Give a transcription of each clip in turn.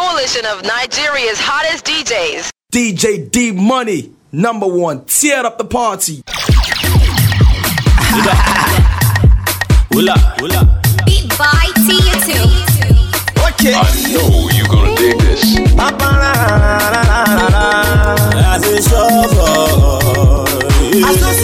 coalition of Nigeria's hottest DJs. DJ D Money, number one, tear up the party. Hula, hula. Beat by T2. Okay. I know you're gonna dig this. As.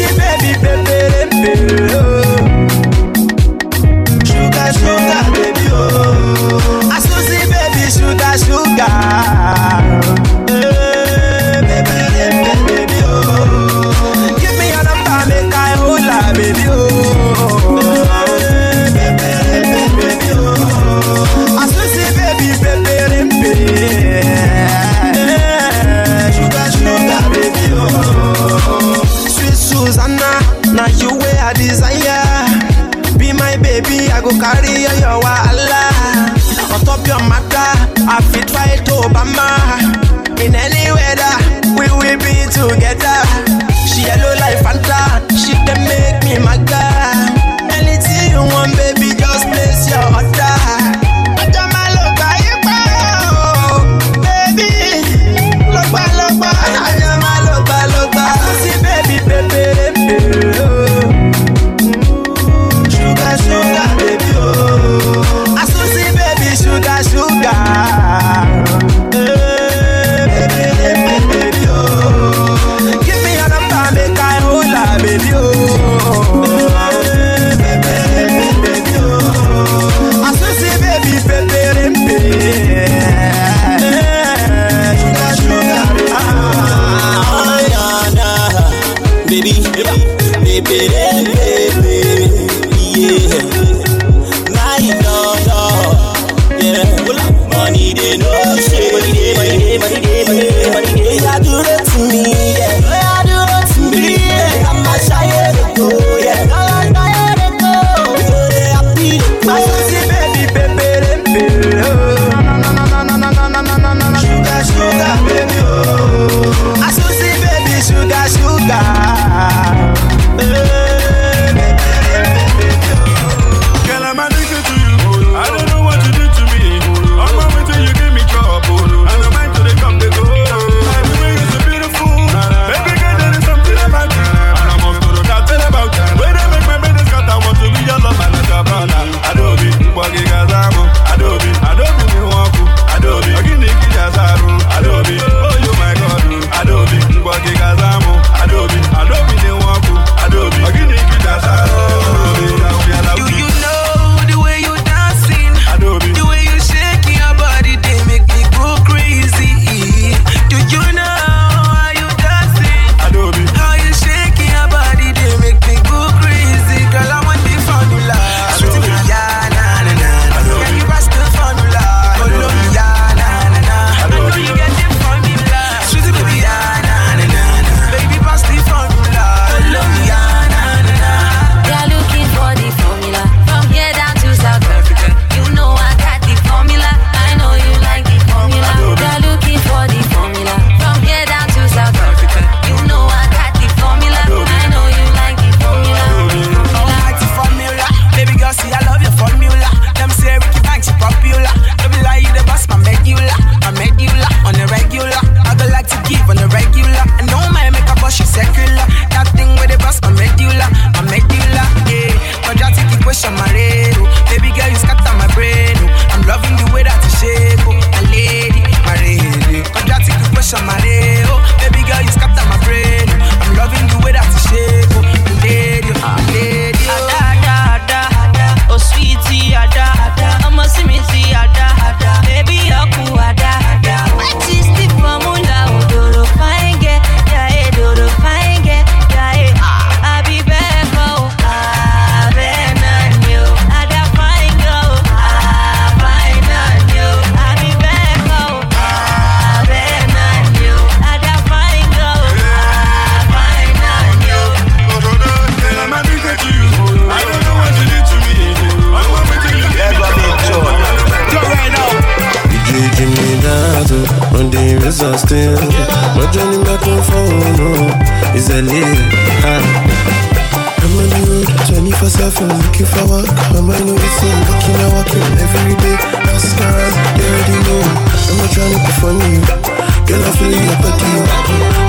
Funny you. Girl, I feel your body.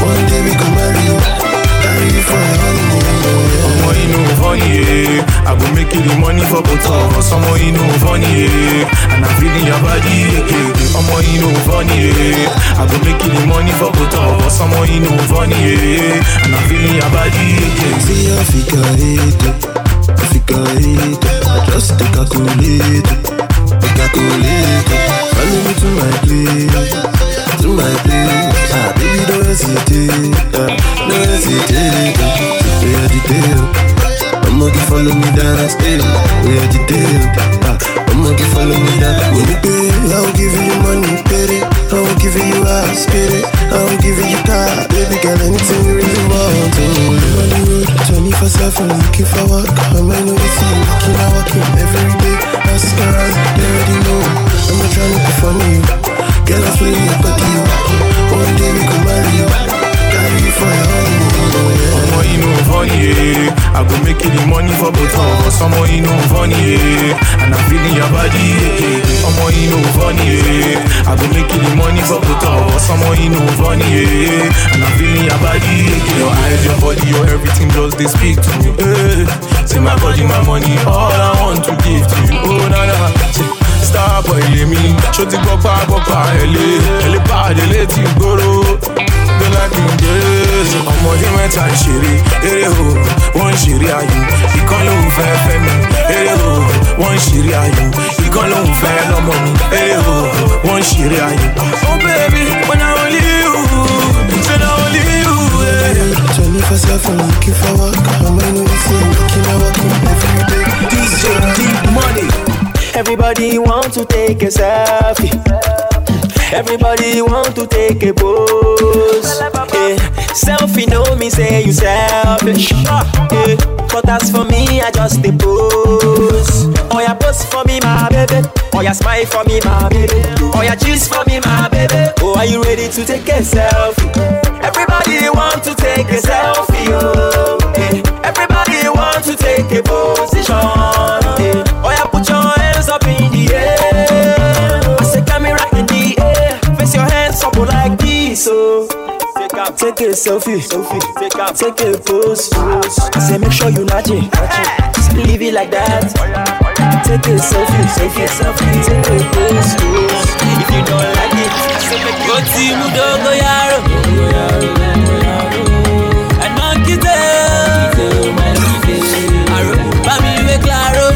One day we can marry you. Carry you for a honeymoon. Ọmọ inú funny, yeah. I go make you the money for both of us. Ọmọ inú funny, yeah. And I'm feeling your body, yeah, yeah. Ọmọ inú funny, yeah. I go make you the money for both of us. Ọmọ inú funny, yeah. And I'm feeling your body, yeah, yeah. See your figure eight, figure eight. I just take a calculate, take a calculate. Follow me to my place, to my place. Ah, baby, don't hesitate, ah, don't hesitate. We are the deal. I'ma follow me down, I stay. We are the deal. Ah, I'ma follow me down. When you pay, I will give you money, pay it. I will give you pay it. I will give you car, baby girl, anything you really want. Oh, live on the road, 24 7, looking for work. I might know you see, working, I working every day. Ask around, they already know. I'm not trying to funny, you. Girl, I feel your funny. I go make you the money for both of us. The money for funny. And I'm feeling your body, yeah. Your eyes, your body, your everything just they speak to me. Yeah. Say my body, my money, all I want to give to you. Oh na na, say star boy lé mi. Ṣó ti gbọ́ pa gbọ́ pa ẹ̀lẹ́ ẹ̀lẹ́ pàdé létí gbòòrò. Bí láti ń gbé ọmọdé mẹ́ta ń ṣeré eré o wọ́n ń ṣeré ayò ìkan ló ń fẹ́ fẹ́ mi eré o wọ́n ń ṣeré ayò ìkan ló ń fẹ́ lọ́mọ mi eré o wọ́n ń ṣeré ayò. oh baby when i only you say na only you. Yeah. 24 7, looking for work. I might know you see, working, I working every day. DJ Deep Money. Everybody want to take a selfie. Everybody want to take a pose. Yeah. Selfie know me say you selfish. Yeah. But as for me, I just a pose. Oh yeah, pose for me, my baby. Oh yeah, smile for me, my baby. Oh yeah, cheese for me, my baby. Oh, are you ready to take a selfie? Everybody want to take a selfie. Oh, yeah. Everybody want to take a position. Take a selfie, take a, take a pose, say make sure you not it, leave it like that. Take a selfie, selfie, selfie, take a pose. If you don't like it, say make you. Oti mudogo yaro. Anokite Bami we claro.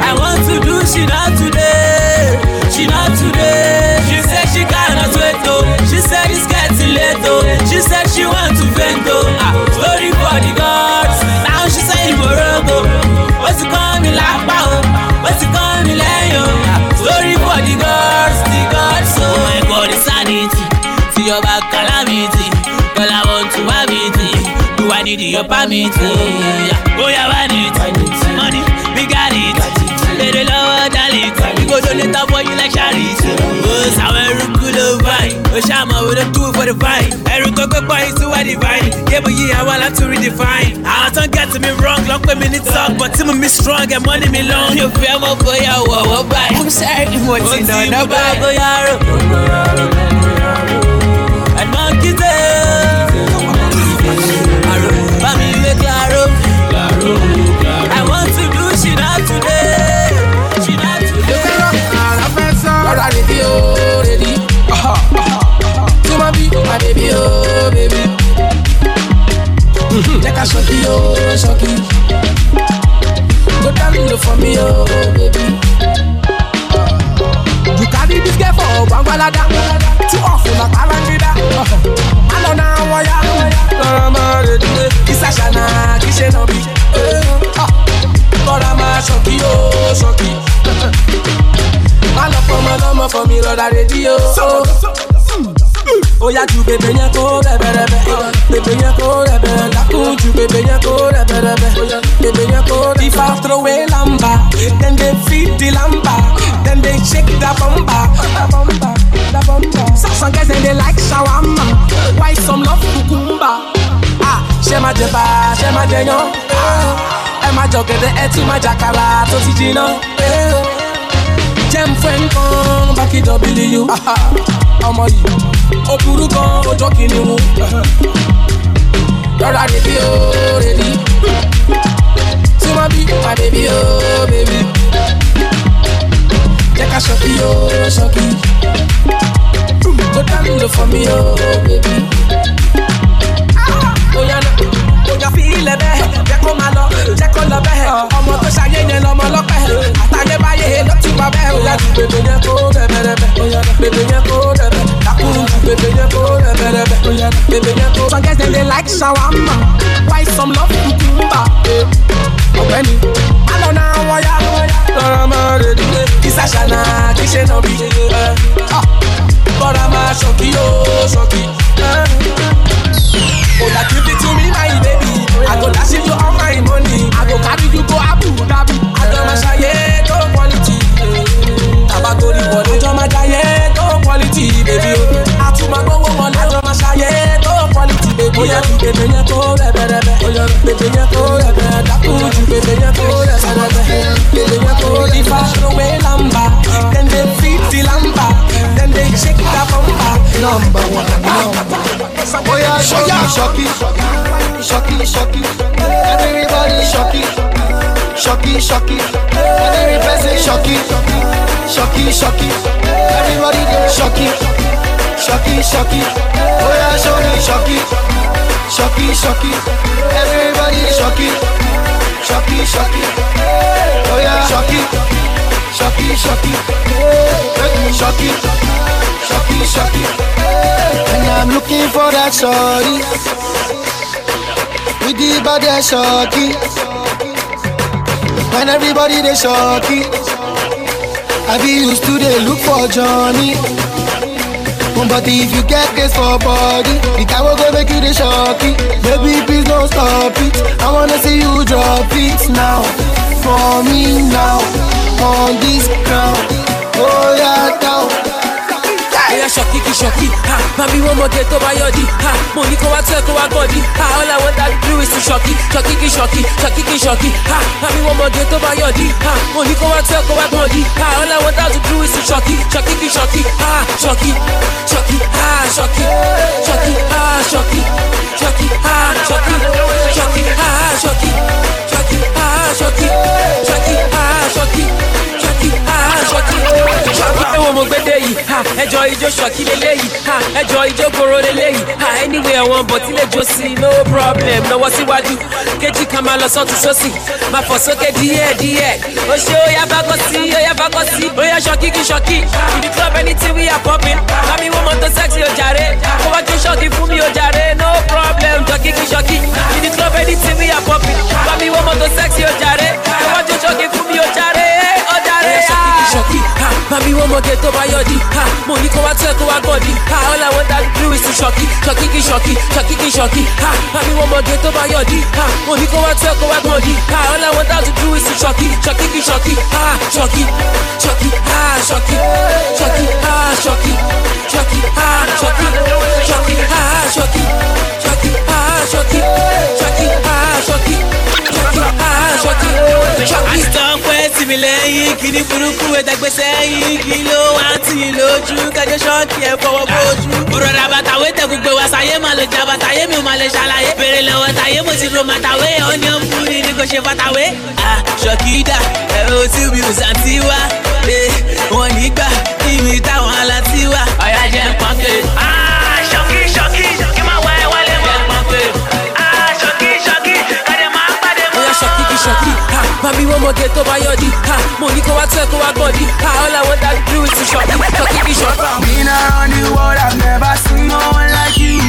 I want to do she not today. She not today She said it's getting late oh She said she want to vent oh ah, Story for the gods. Now she say Morogo What's it call me lápá oh What's it call me lẹ́yìn oh Ah, Story for the gods. The gods oh my god it's sanity. Your back calamity. Girl I want to have it. Do I need your permit. Oh yeah vanity Money we got it. Lady love darling. We go donate up for you like charity. Oh fine O ṣàmọ̀ wo ló do for the fine Ẹrù tó gbé pọ̀ yìí tún wá divine Yébù yìí àwọn aláǹtú redefine Àwọn tó ń get me wrong ló ń pè mí ní talk But tí mo mi strong ẹ̀ money mi long. Mi ò fẹ́ mọ bóyá wọ̀wọ́ báyìí. I'm sorry mo ti nà ọ́nà báyìí. bóyá rò Ẹ̀gbọ́n kíte Àrò bá mi wé claro. I want to do shit out today. Shit out today. Lọ́ra rèdí o, rèdí. Súnmọ́ bí, my baby o, baby. Jẹ́ ká ṣọ́kí o, ṣọ́kí. Go down low for me o, baby. You carry this girl for gbangbalada. Too often na parangida. Alọ na wọ̀ya. Lọ́ra máa rèdí. Ìsàṣàna kì í ṣe nà bí. Lọ́ra máa ṣọ́kí o, ṣọ́kí. Má lọ fọmọ lọ́mọ fọ mi lọ́ra rédíò. Ó yá ju bèbè yẹn kó rẹ̀bẹ̀rẹ̀bẹ̀. Bèbè yẹn kó rẹ̀bẹ̀rẹ̀ dákún ju bèbè yẹn kó rẹ̀bẹ̀rẹ̀bẹ̀. Bèbè yẹn kó rẹ̀. If I throw away lamba, then they feed the lamba, then they shake the bumper. Some guys say they like shawarma, why some love cucumber? Ah, ṣé máa jẹ bá, ṣé máa jẹ yán? Ẹ máa jọ gẹ̀dẹ̀ ẹ tún máa jàkàrà tó ti jiná. Eh jẹ́ m fẹ́ nǹkan bákí w ọmọ yìí ó burú gan ọjọ́ kìíní mu. Lọ́ra rèébí o rèébí súnmọ́ bí my baby o baby. Jẹ́ ká ṣọ́kì o ṣọ́kì go down low for me o baby. Oya náà oya fi ilẹ̀ bẹ́ẹ̀ jẹ́ kó máa lọ jẹ́ kó lọ bẹ́ẹ̀. Ọmọ tó ṣayé yẹn lọmọ lọ́pẹ́. Àtàyébáyé ló ti bá bẹ́ẹ̀. Oya ju bèbè yẹn kó rẹ̀bẹ̀rẹ̀bẹ̀ oya náà bèbè yẹn kó rẹ̀bẹ̀ dákúrú ju bèbè yẹn kó rẹ̀bẹ̀rẹ̀bẹ̀ oya náà bèbè yẹn kó. some dem dey like shawarma while some love cucumber. ọ̀gbẹ́ni alọ náà wọ́yá lọ́rọ̀ máa rè dúró ìsàṣànà kì í ṣe náà bí. bọ́dà máa ṣọ̀kì yóò ṣọ̀kì. Oya give it to me my baby. I go dash you all my money. I go carry you go Abu Dhabi. Àjọ máa ṣayé tó quality. Tàbá torí wọlé. Àjọ máa jayé tó quality baby o. bóyá bèbè yẹn kó rẹ̀ bẹ̀rẹ̀bẹ̀ bèbè yẹn kó rẹ̀ bẹ̀rẹ̀ dákun jù bèbè yẹn kó rẹ̀ bẹ̀rẹ̀bẹ̀ bèbè yẹn kó rẹ̀ ifá lówé lamba dem dey feed the lamba. Dem dey shake the bamba. nọmba wọn nọmba bóyá ṣọkì ṣọkì ṣọkì ṣọkì everybody ṣọkì shocky, shocky, shocky. Every person shocky, shocky, shocky. Everybody dey shocky, shocky, shocky. Oh, Oya show me shocky, shocky, shocky. Everybody shocky, shocky, shocky. Oh, Oya shocky, shocky, shocky. Make me shocky, shocky, shocky. And I'm looking for that shorty With the body shocky When everybody they shocky I be used to they look for Johnny But if you get this for body The guy will go make you the shocky. Baby please don't stop it. I wanna see you drop it now. For me now On this ground Oh yeah down Oya ṣọ̀kì kì ṣọ̀kì, ha, mami wọ́n mọ̀gẹ́ tó bá yọ̀dí, ha, mo ní kó wá tẹ́ kó wá gọ̀dí, ha, all I want to do is to ṣọ̀kì, ṣọ̀kì kì ṣọ̀kì, ṣọ̀kì kì ṣọ̀kì, ha, mami wọ́n mọ̀gẹ́ tó bá yọ̀dí, ha, mo ní kó wá tẹ́ kó wá gọ̀dí, ha, all I want to do is to ṣọ̀kì, ṣọ̀kì kì ṣọ̀kì, ha, ṣọ̀kì, ṣọ̀kì, ha, ṣọ̀kì, ṣọ̀kì, ha, ṣọ̀kì, ṣọ̀kì, ha, ṣọ̀kì, ṣọ̀kì, ha, ṣọ̀kì, ṣọ̀kì, ha, ṣọ̀kì, ṣọ̀kì, ha, ṣọ̀kì, ṣọ̀kì, ha, ṣọ̀kì. Ẹ wo mo gbé dé yìí, ha, ẹjọ́ ijó ṣọ̀kì lélẹ́yìí, ha, ẹjọ́ ijó koro lélẹ́yìí, ha, anyway ẹ̀wọ̀n bọ̀ tí lè jó sí no problem, lọ́wọ́ síwájú, kejì kan máa lọ sọ́tún sósì, máa fọ̀ sókè díẹ̀ díẹ̀, ó ṣe ó yá bákọ́ sí, ó yá bákọ́ sí, ó yá ṣọ̀kì kí in the club anything we are popping, mami wọ́n mọ̀ tó sexy ó jàre, kó wá jó ṣọ̀kì fún mi ó jàre, no problem, ṣọ̀kì kí in the club anything we are popping, mami wọ́n mọ̀ tó sexy ó jàre, kó wá jó ṣọ̀kì fún mi ó jàre, ó jàre, mami wọ́n mọ̀ gẹ̀ tó bá yọ̀dí, ha, mo ní kó wá tẹ́ kó wá gọ̀dí, ha, all I want to do is to ṣọ̀kì, ṣọ̀kì kí ṣọ̀kì, ṣọ̀kì kí ṣọ̀kì, ha, mami wọ́n mọ̀ gẹ̀ tó bá yọ̀dí, ha, mo ní kó wá tẹ́ kó wá gọ̀dí, ha, all I want to do is to ṣọ̀kì, ṣọ̀kì kí ṣọ̀kì, ha, ṣọ̀kì, ṣọ̀kì, ha, ṣọ̀kì, ṣọ̀kì, ha, ṣọ̀kì, ṣọ̀kì, ha, ṣọ̀kì, ṣọ̀kì, ha, ṣọ̀kì, ṣọ̀kì, ha, ṣọ̀kì, ṣọ̀kì, ha, ṣọ̀kì, ṣọ̀kì, ha, ṣọ̀kì, ṣọ̀kì. Sí mi lẹ́yìn kíní burúkú ẹ̀dàgbé sẹ́yìn kí ló wá tì í lójú kájọ ṣọ́ọ̀kì ẹ̀ fọwọ́ bójú. Bùrọ̀dà bàtàwé tẹ̀kù gbé wa sáyé máa lè jà bàtàyé mi máa lè ṣàlàyé. Bèrè lọ́wọ́ tàyé mo ti ro màtàwé ọ̀ní ọ̀mùrí ni kò ṣe fàtàwé. Ṣọ̀kìdà ẹ̀rọ tí mi ò sàǹtí wá. Wọ́n nígbà kí mi táwọn aláǹtí wá. Ọ̀yá jẹ́ pọ́ńkè. Ha, mami wọ́n mọ̀gẹ́ tó bá yọ̀dí, ha, mo ní kó wá tẹ́ kó wá gọ̀dí, ha, all I want to do is to ṣọ̀kì, ṣọ̀kì kí ṣọ̀kì. Been around the world, I've never seen no one like you.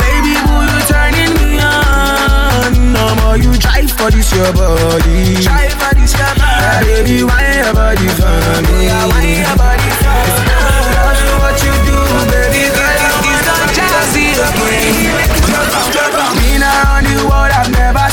Baby, boo, you turning me on. No more, you try for this your body. Try for this your body. baby, why your body for me? Why your body for me? Love you what you do, baby girl. It's not jazzy again. Been around the world, I've never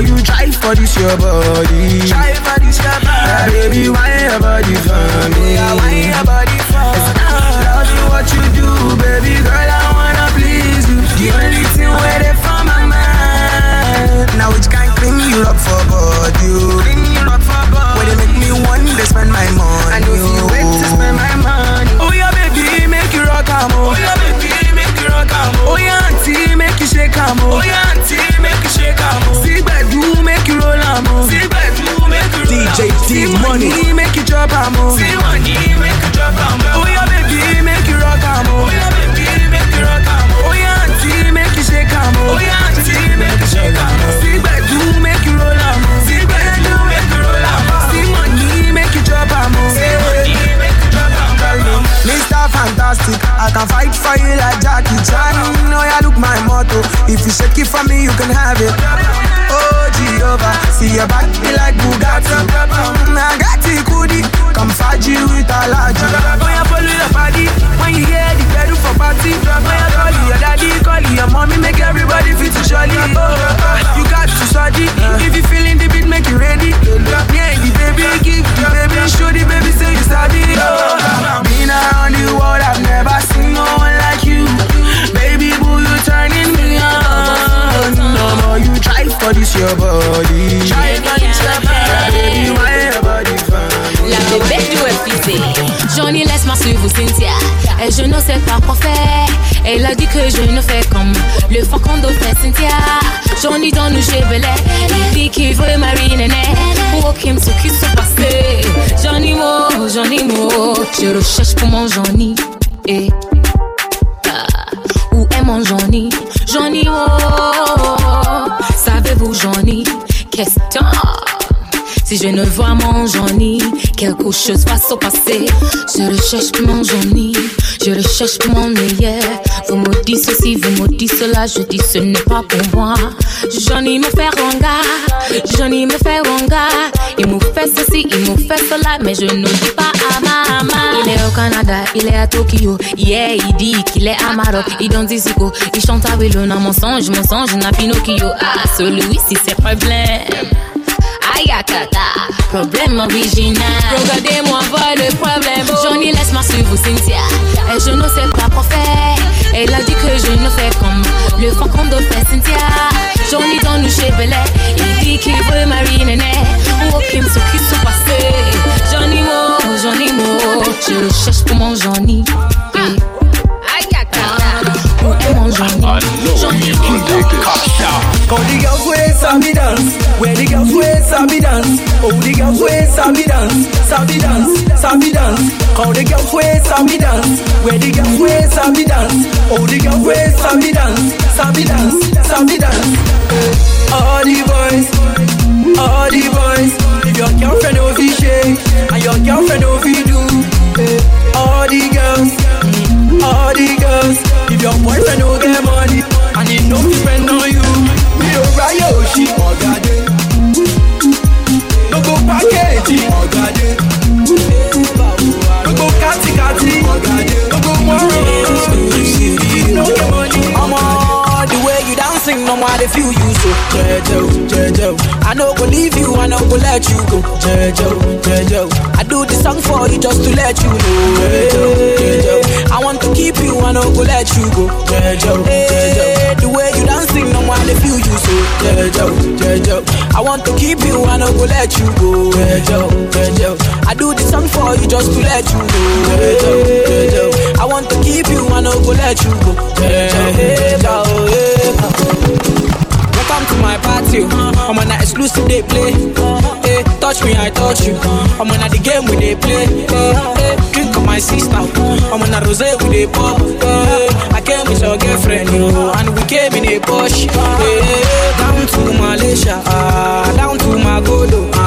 for you, drive for this your body. Try for this your body. Baby, why your body for me? Why your body for me? Love you what you do, baby girl, I wanna please you. The only thing waiting for my mind. Now it can clean you up for body. Money. Make you drop am oh. See money Fantastic, I can fight for you like Jackie Chan. No, yeah, look my motto. If you shake it for me, you can have it. Oh, Jehovah, see your back be like Bugatti. Mm, I got it, goodie. Come faji with a large. When you follow your body, when you hear the pedal for party, when you call your daddy, call your mommy, make everybody feel to jolly. Oh, you got to study. If you feeling the beat, make you ready. Yeah, the baby, give the baby, show the baby, say you study. Oh, been around the world, I've never seen no one like you. Baby, boo, you turning me on. No more, you try for this your body. Try for this your body. Baby, why your body La bébé du FPC. Johnny, laisse-moi suivre Cynthia. Et je ne sais pas quoi faire. Elle a dit que je ne fais comme le faucon fait Cynthia. Johnny dans j'ai belé. Il dit qu'il veut marier Néné. Pour qu'il me s'occupe se passer. Johnny Mo, Johnny Mo. Je recherche pour mon Johnny. Et. Où est mon Johnny? Johnny Mo. Savez-vous Johnny? Question. Si je ne vois mon Johnny, quelque chose va se passer. Je recherche mon Johnny, je recherche mon meilleur. Vous me dites ceci, vous me dites cela, je dis ce n'est pas pour moi. Johnny me fait ronga, Johnny me fait ronga. Il me fait ceci, il me fait cela, mais je ne dis pas à maman. Il est au Canada, il est à Tokyo. Yeah, il dit qu'il est à Maroc, il danse Zico. Il chante à Willow, non, mensonge, mensonge, n'a Pinocchio. Ah, celui-ci, c'est problème. Problème original. Regardez-moi voir le problème. Johnny, laisse-moi suivre Cynthia. Et je ne sais pas quoi faire. Elle a dit que je ne fais comme le faucon de fait sabi dance, sabi dance. Call the girls way sabi dance, where the girls way sabi dance. Oh, the girls way sabi dance, sabi dance, sabi dance. All the boys, all the boys. If your girlfriend no fit shake, and your girlfriend no fit do. All the girls, all the girls. If your boyfriend no get money, and he no fit spend on you. Mi ò ráyè òṣì ọ̀gádé. Gbogbo pákéèjì ọ̀gádé. Gbogbo kátikàti ọ̀gádé. Gbogbo mọ́rọ̀. Ọmọ the way you dancing, no more they feel you so. Jejo, jejo. I no go leave you, I no go let you go. Jejo, jejo. I do the song for you just to let you know. Jejo, jejo. I want to keep you, I no go let you go. Jejo, jejo. The way you dancing, no more they feel you so. Jejo, jejo. I want to keep you, I no go let you go. I do this song for you just to let you jejo. I want to keep you, I no go let you go. Welcome to my party. I'm on an exclusive they play. Touch me, I touch you. I'm on the game we they play. Hey, hey, drink on my sister. I'm on a rose we they pop. Hey, eh. I came with your girlfriend, yo, and we came in a Porsche. Down to Malaysia, ah, down to Magodo.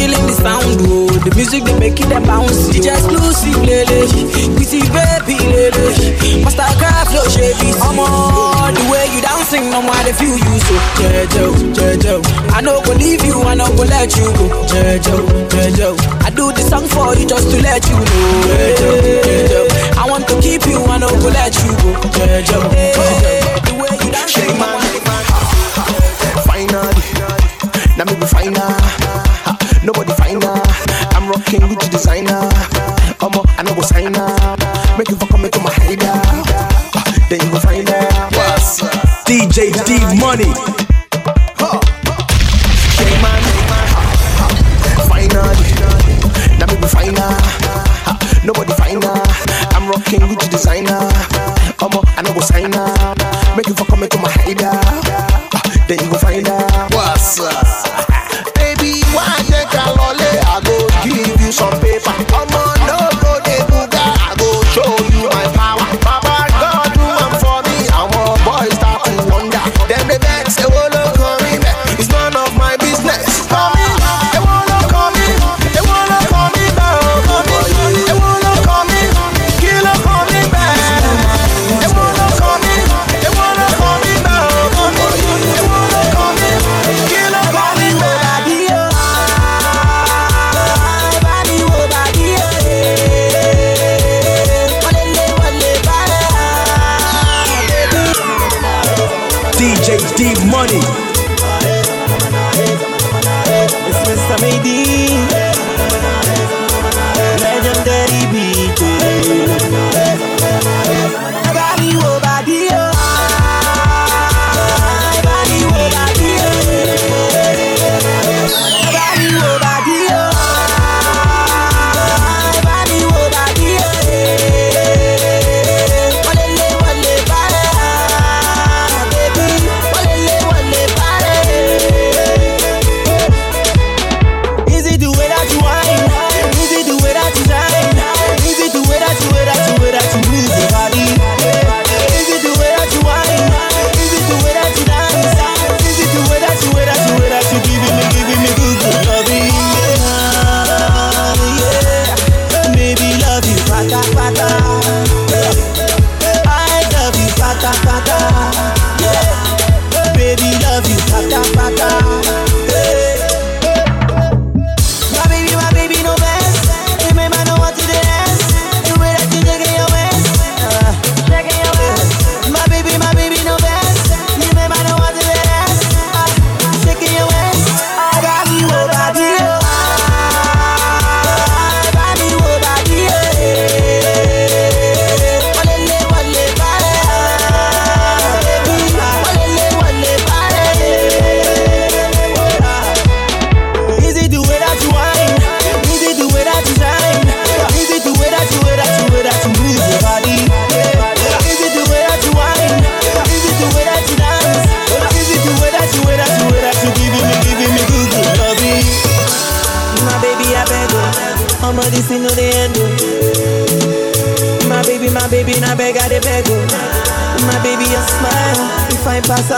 Killing the sound, oh, the music they make it bounce. DJ Xclusive, lele, pretty baby, lele. Masterkraft, no shady. I'm on the way you dancing, no they feel you so. Jejo, jejo. I no go leave you, I no go let you go. Jejo, jejo. I do the song for you just to let you know. I want to keep you, I no go let you go. Jejo, jejo. The way you dance, Shake man, finally, now me be finer. Nobody finer. I'm rocking Gucci designer. I'm I know go sign up. Make you fuck me to my hider. Ah, Then you go find out. What's up? DJ D Money. Shake man, ha, ha, finally, now me be finer. Ha, Nobody finer. I'm rocking Gucci designer. I'm I know go sign up. Make you fuck me to my hider. Ah, Then you go find out. What's up? some paper. Come on.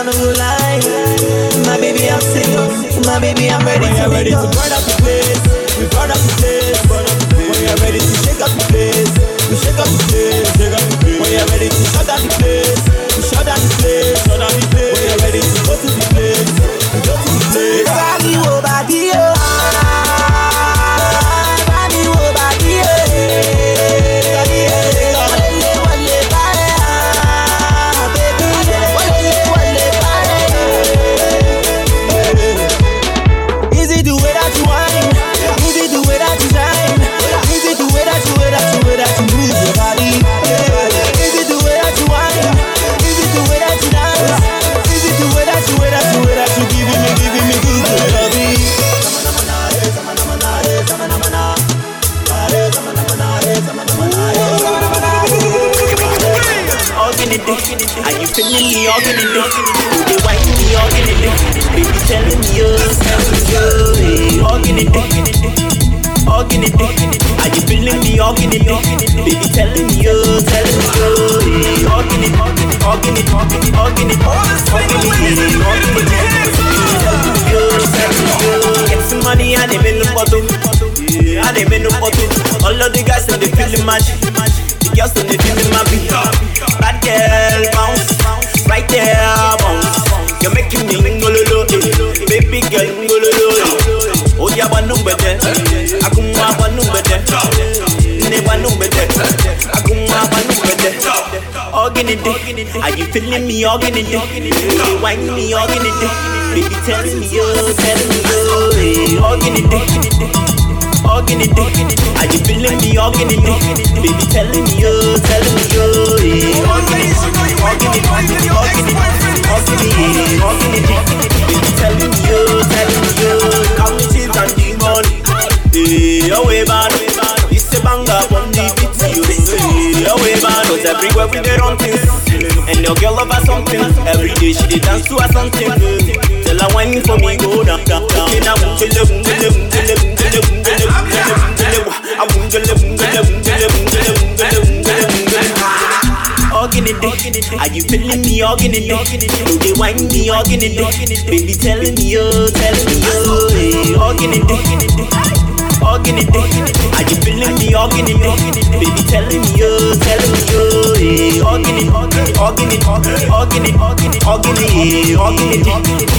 I pass, no lie. My baby, I'm single. My baby, I'm ready When to ready to burn up Are you feeling me? Baby telling me you, telling me you, hey. Organ it, organ it, organ it, organ it, organ it. Get some money and them in the bottle, yeah, and them in the bottle. All of the guys they feeling magic. The girls them they feeling my beat. Bad girl bounce, right there bounce. You're making me ngololo, eh. baby girl yeah, one better. Akuma one better. Ne one better. Akuma one better. Organide, are you feeling me? Organide, wine me? Organide, baby telling me you, telling me you. eh. Organide. Organide, are you feeling me? Organide, baby telling me you, telling me you. eh. Organide, organide, organide, organide, organide, baby telling everywhere we get on things, and your girl love her something. Every day she dey dance to her something. eh. Tell her whine for me, go down, down, down. Okay, now, mungele, mungele, mungele, mungele, mungele, mungele, mungele, wa. Ah, mungele, mungele, mungele, mungele, mungele, mungele, mungele. Organide, are you feeling me? Organide, do they whine me? Organide, baby telling me you, telling me oh, you, hey. Organide, organide, are you feeling me? Organide, baby telling me you, telling me you, hey. Organide, organide, organide, organide, organide, organide,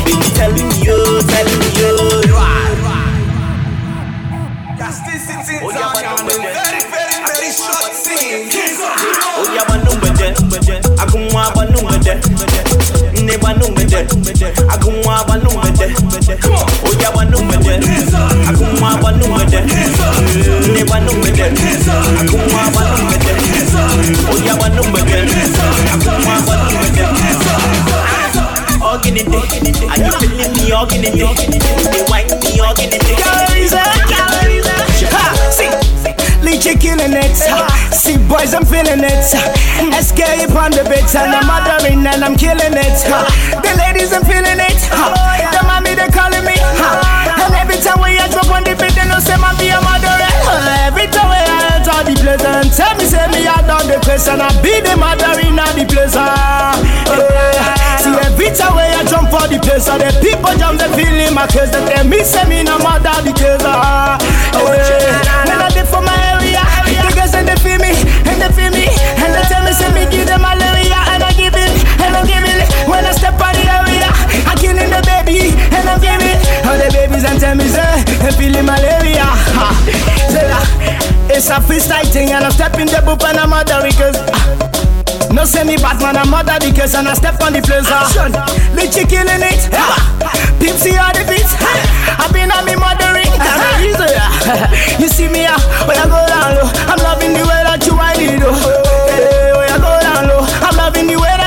baby telling me you, telling me you. Oh, yeah, very, very, very short scene. Oh, yeah, man, number ten. Akumwa, ba number ten. Ne ba number ten. Akumwa, ba number ten. Oh, yeah, ba number ten. Akumwa, ba number ten. Ne ba number ten. Akumwa, ba number ten. Oh, yeah, ba number ten. Akumwa, ba number ten. Organide, are you feeling me? Organide, they whine me. Organide, Calories, calories, uh. Ha, killing it. See, boys, I'm feeling it. Escape on the and I'm and I'm killing it. The ladies, I'm feeling it. The mommy, they're calling me. And every time we I drop on the beat, they know say man be a mother. Every time we I enter the place, and tell me say me I done the and I be the mother in the ah. Yeah. See, every time we I jump for the place, and the people jump, they feeling my case. They tell me say me no mother the case. ah. Yeah. When I did for my area, the girls and they feel me, and they feel me, and they tell me say me give them malaria, all and tell me say, they feeling malaria. Say that it's a freestyle thing, and I'm stepping the boop and I'm mother because. ah, no me bad I'm mother the case and I step on the place. Action, killing it. Pipsy on the beat. I've been on me mothering. You see me, ah, when I go down low, I'm loving the way that you I need. Oh, Hey, when I go down low, I'm loving the way that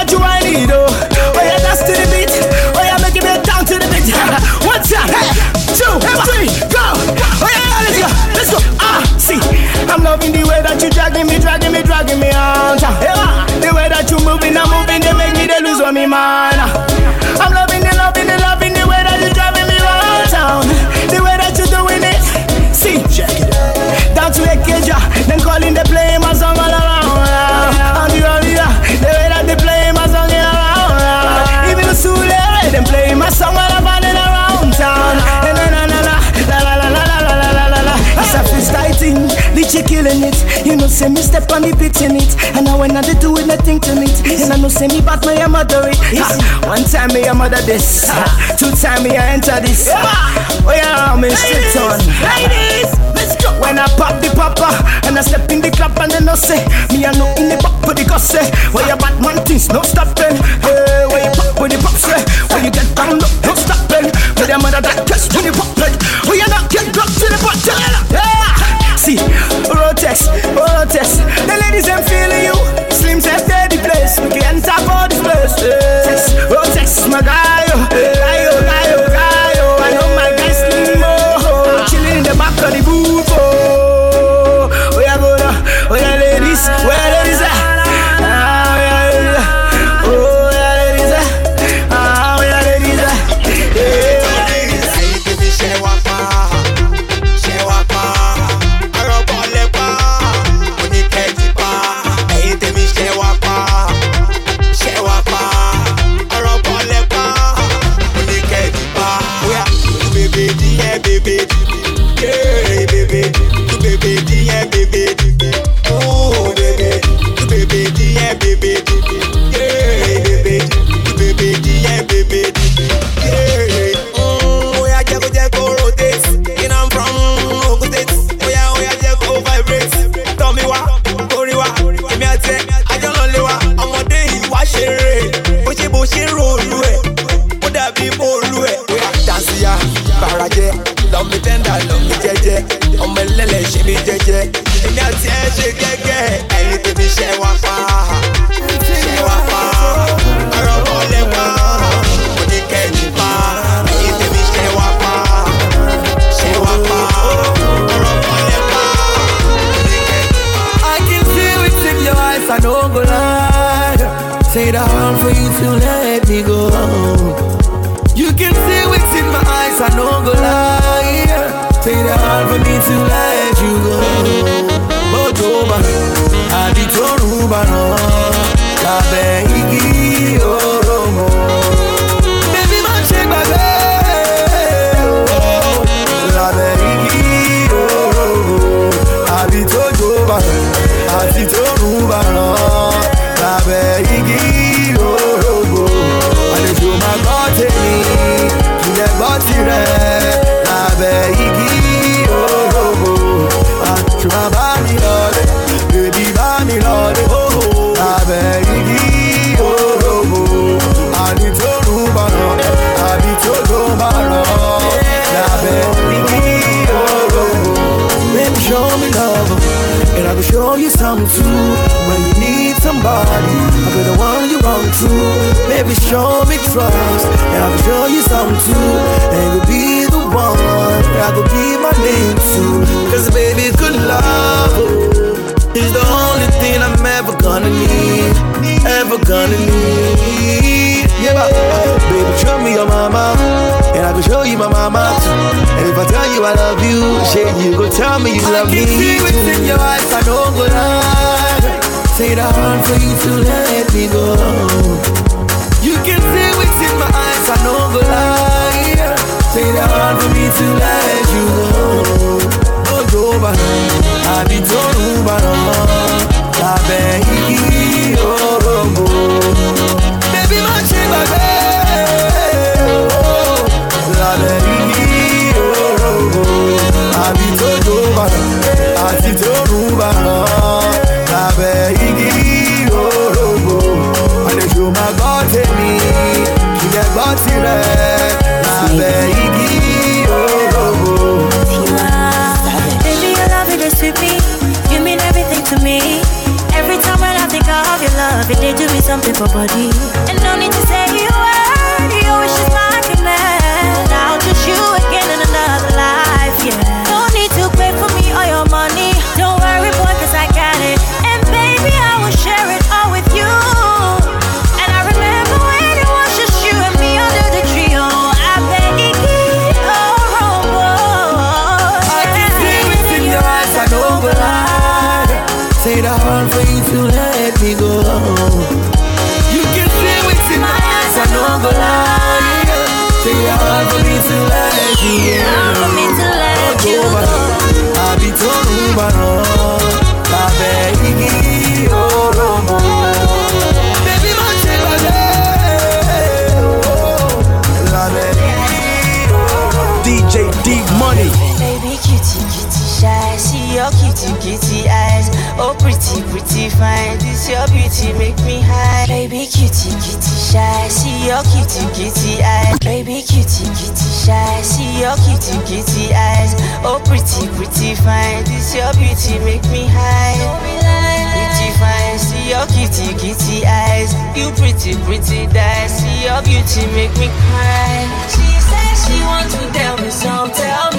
know say me but my mother it. One time me a mother this, two time me a enter this. Yeah. Oh yeah, I'm in straight on. Ladies, let's go. When I pop the papa, and I step in the club and then I say, me I know in the pop for the gossip. Where your bad man things no stopping. Hey, where you pop with the pop say, eh? where you get down no, no stopping. Where your mother that test when you pop it, we you not get dropped to the bottom. Yeah. See, Rotex, Rotex, the ladies them feeling you place. We can talk about this place. Oh, Texas, my guy. You know ọtí ẹ ṣe gẹ́gẹ́ ẹ̀yin tèmi ṣẹ́. jump in for body. And no need to say your cutie cutie eyes, baby cutie cutie shy. See your cutie cutie eyes, oh pretty pretty fine. This your beauty make me high. Pretty fine, see your cutie cutie eyes. You pretty pretty die. See your beauty make me cry. She says she wants to tell me some, tell.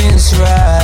seems right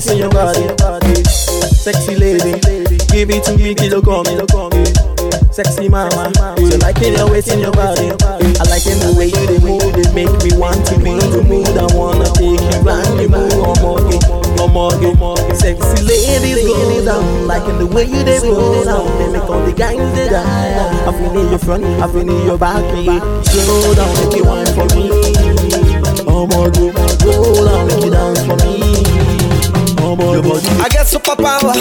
waist and your body. Sexy lady, give it to me, kilo come, me. Sexy mama, she liking your waist and your body. I like it the way you move, it make me want to be in the mood. I wanna take you rendezvous, omoge, omoge. Sexy ladies go down, liking the way you dey roll down. They make all the guys they die. I feel in your front, I feel in your back. Slow down, make you wine for me. Oh, omoge, roll down, make you dance for me. Omoge, I get superpower,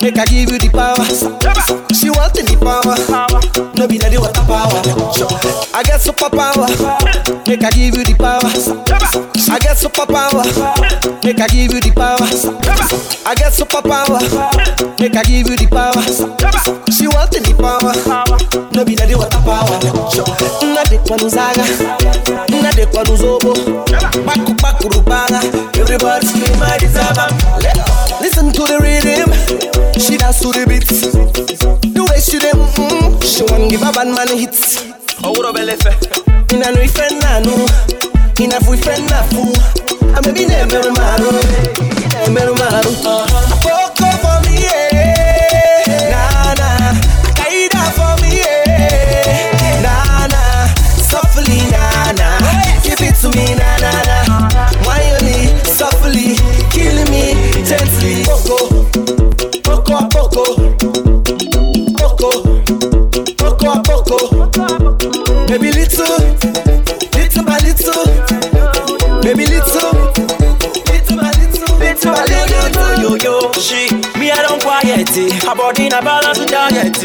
make I give you the power. Want the power, no be the water power. I get superpower, make I give you the power. I get superpower, make I give you the power. I get superpower, make I give you the power. She want the power, no be the water power. Nade kwa nuzaga, nade kwa nuzobo, baku baku rubana. Everybody scream I deserve. Listen to the rhythm, she dance to the beats. The way she dem, mm, she want give a bad man hits. Owuro belefe, ina no ife nanu, ina fu ife na fu. I maybe never maru, never maru. Apoko for me, yeah. Na na, kaida for me, yeah. Na na, softly na na, give it to me na na na.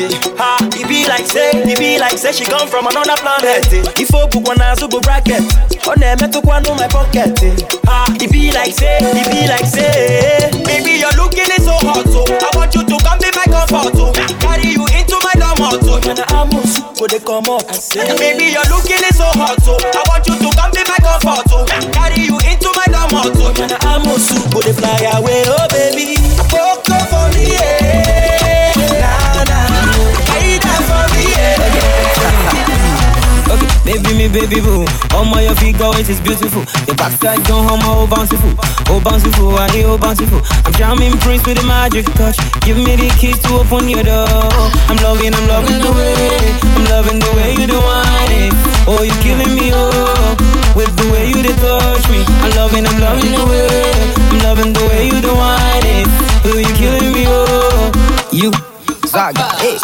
It. Ha, it be like say, it be like say she come from another planet. If I book one as a bracket, on them to one on my pocket. Ha, it be like say, it be like say, baby you're looking it so hot so I want you to come be my comfort so carry you into my domot so when I'm go they come up. Baby you're looking it so hot so I want you to come be my comfort so carry you into my domot so when I'm go they fly away oh baby. Poco for me, yeah. Okay, baby me baby boo. All my your figure it is beautiful. Your backside gone home oh, oh bountiful. Oh bountiful, I hear oh bountiful. I'm charming prince with a magic touch. Give me the keys to open your door. I'm loving, I'm loving the way. I'm loving the way you do whining Oh you killing me oh, oh With the way you dey touch me. I'm loving, I'm loving the way. I'm loving the way you do it. Oh you killing me oh, oh. You, Zaga, hey.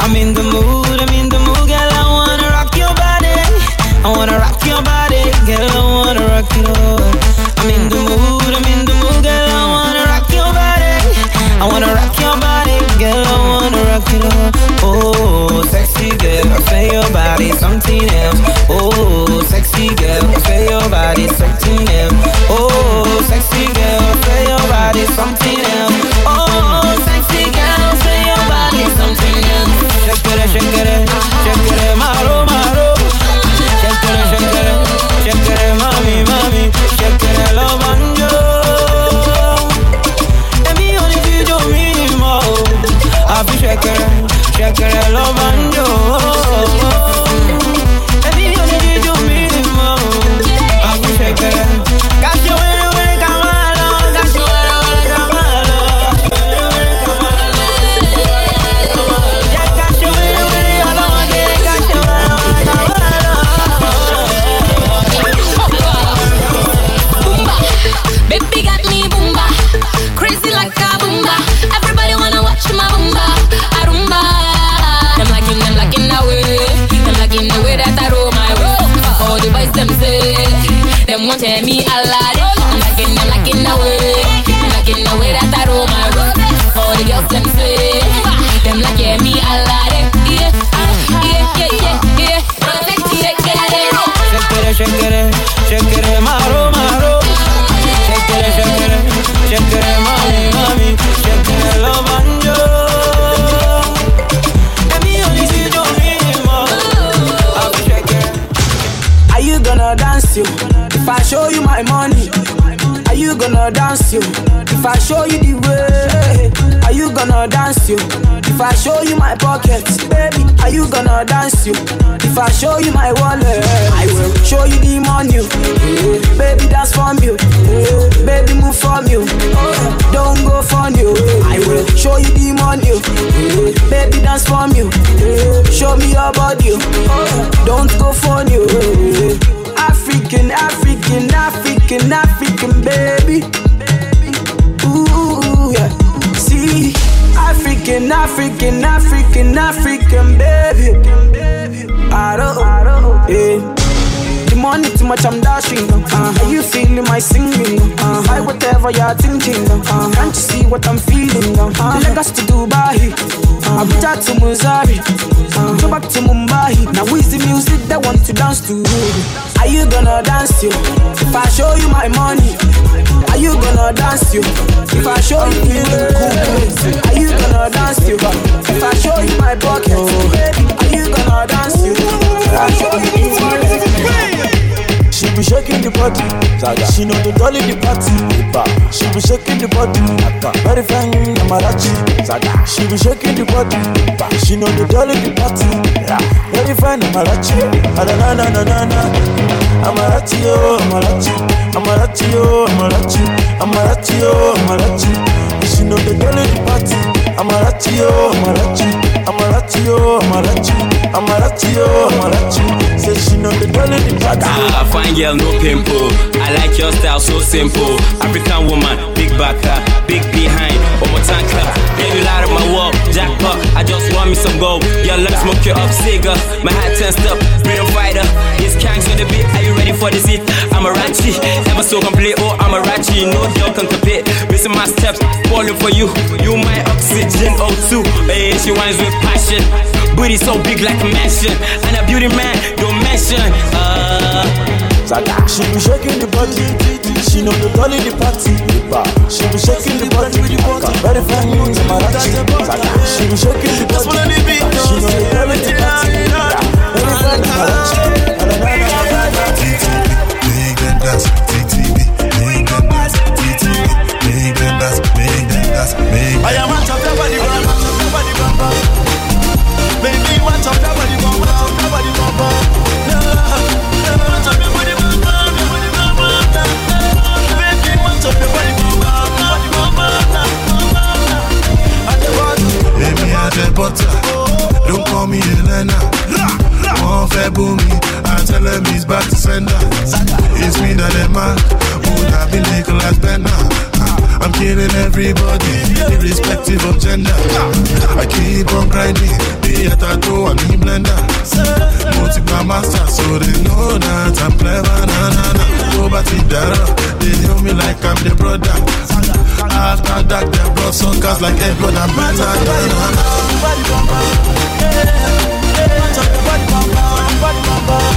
I'm in the mood, I'm in the mood, girl. I wanna rock your body, girl. I wanna rock it all. I'm in the mood, I'm in the mood, girl. I wanna rock your body. I wanna rock your body, girl. I wanna rock it all. Oh, sexy girl, say your body something else. Oh, sexy girl, say your body something else. Oh, sexy girl, say your body something else. Oh, sexy girl, say your body something else. Shakere, shakere, shakere, maro, maro. Shakere, shakere, mami, mami. Shakere, love and joy. Èmi ò ní fídíò mímọ́ o. Àfi ṣẹ̀kẹ̀rẹ̀, ṣẹ̀kẹ̀rẹ̀ love want tell me a gonna dance you? If I show you the way, are you gonna dance you? If I show you my pockets, baby, are you gonna dance you? If I show you my wallet, I will show you the money. Yeah, baby, that's from you. Yeah, Baby, move from you. Eh, don't go for you. I will show you the money. Eh, baby, dance for you. Eh, show me your body. Don't go for you. African, African, African, African, baby. Ooh, yeah. See, African, African, African, African, baby. I don't, I don't, yeah. Money too much, I'm dashing. Uh, are you feeling my singing? Uh, buy whatever you're thinking. Uh, can't you see what I'm feeling? Uh, Lagos to Dubai, uh, Abuja to Missouri, uh, go back to Mumbai. Now who's the music that want to dance to? Are you gonna dance you? If I show you my money, are you gonna dance you? If I show you the cool, are you gonna dance you? If I show you my pocket, are you gonna dance you? If I show you She be shaking the body, she know the dolly the party. She be shaking the body, very fine Amarachi. She be shaking the body, she know the dolly the party. Very fine Amarachi, na na na na na na. Amarachi oh Amarachi, Amarachi oh Amarachi, Amarachi oh Amarachi. She know the dolly the party. Amarachi oh Amarachi, Amarachi oh Amarachi. Say she know the dolly the party. Ah, fine girl, no pimple. I like your style, so simple. African woman, big back, uh, big behind. One more time, clap. Baby, light up my wall, jackpot. I just want me some gold. Your me smoke you up, cigar. My hat tensed up, freedom fighter. This kangs on the beat. Ready for this hit? I'm a ratchet, ever so complete. Oh, I'm a ratchet, no girl can compete. Missing my steps, falling for you. You my oxygen, O2. Hey, she whines with passion. Booty so big like a mansion. And a beauty man, don't mention. Uh, She be shaking the body, she know the dolly the party. She be shaking the body, very fine Amarachi. She be shaking the body, she know the dolly the party. Very fine dance. Make them dance, TTV. Make them dance, make them dance, make them I am watch up your body, bum, watch up your body, bum, bum. Baby, watch up your body, bum, watch up your body, bum, bum. Yeah, yeah, watch up body, bum, bum, your body, bum, bum, yeah. Baby, watch up your body, bum, bum, your body, bum, bum, yeah. At the bottom. Baby, I the butter. Don't call me Elena. Wọ́n fẹ́ bú mi, I tell them he's back to sender. It's me that they mark, would have been Nicholas Benner. Ah, I'm killing everybody, irrespective of gender. I keep on grinding, be at a tattoo and me blender. Mo master, so they know that I'm clever, na na na. Ti dára, they know me like I'm the brother. After that, they brought suckers like Ed Blood and. Yeah, yeah, watch up your body, bum, bum, body, bum, bum. Baby, baby, watch up your body, bum, bum, body,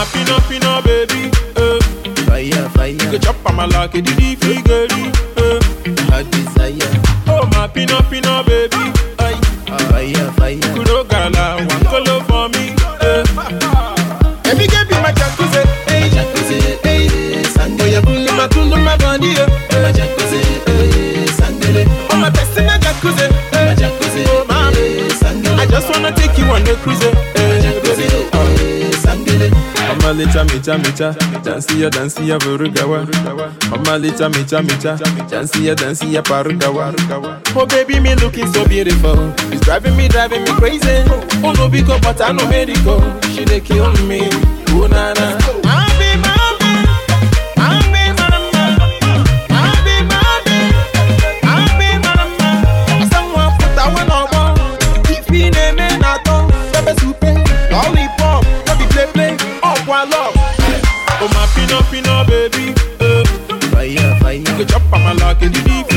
my pina pina baby, eh. Fire, fire. Go my like a diddy figure, eh. Hot desire. Oh my pina pina on the cruise, Sunday. Mama licha micha micha, dansi ya dansi ya vurugawa. Mama licha micha micha, dansi ya dansi ya parugawa. Oh baby, me looking so beautiful, it's driving me driving me crazy. Oh no because but I know medical, she dey kill me. Oh na na. My pino pino baby, eh. Fire, fire. Go chop on my like it, the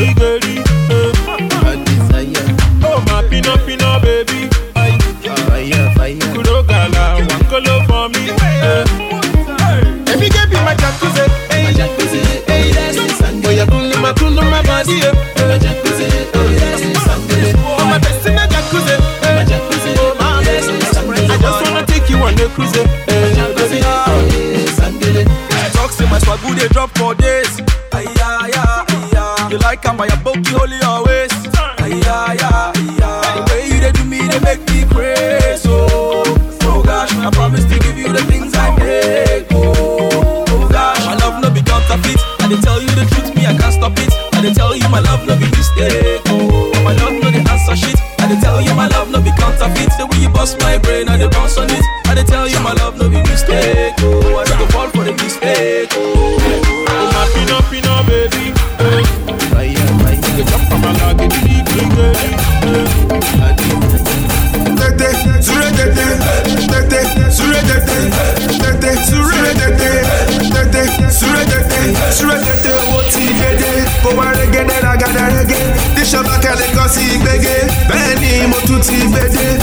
bed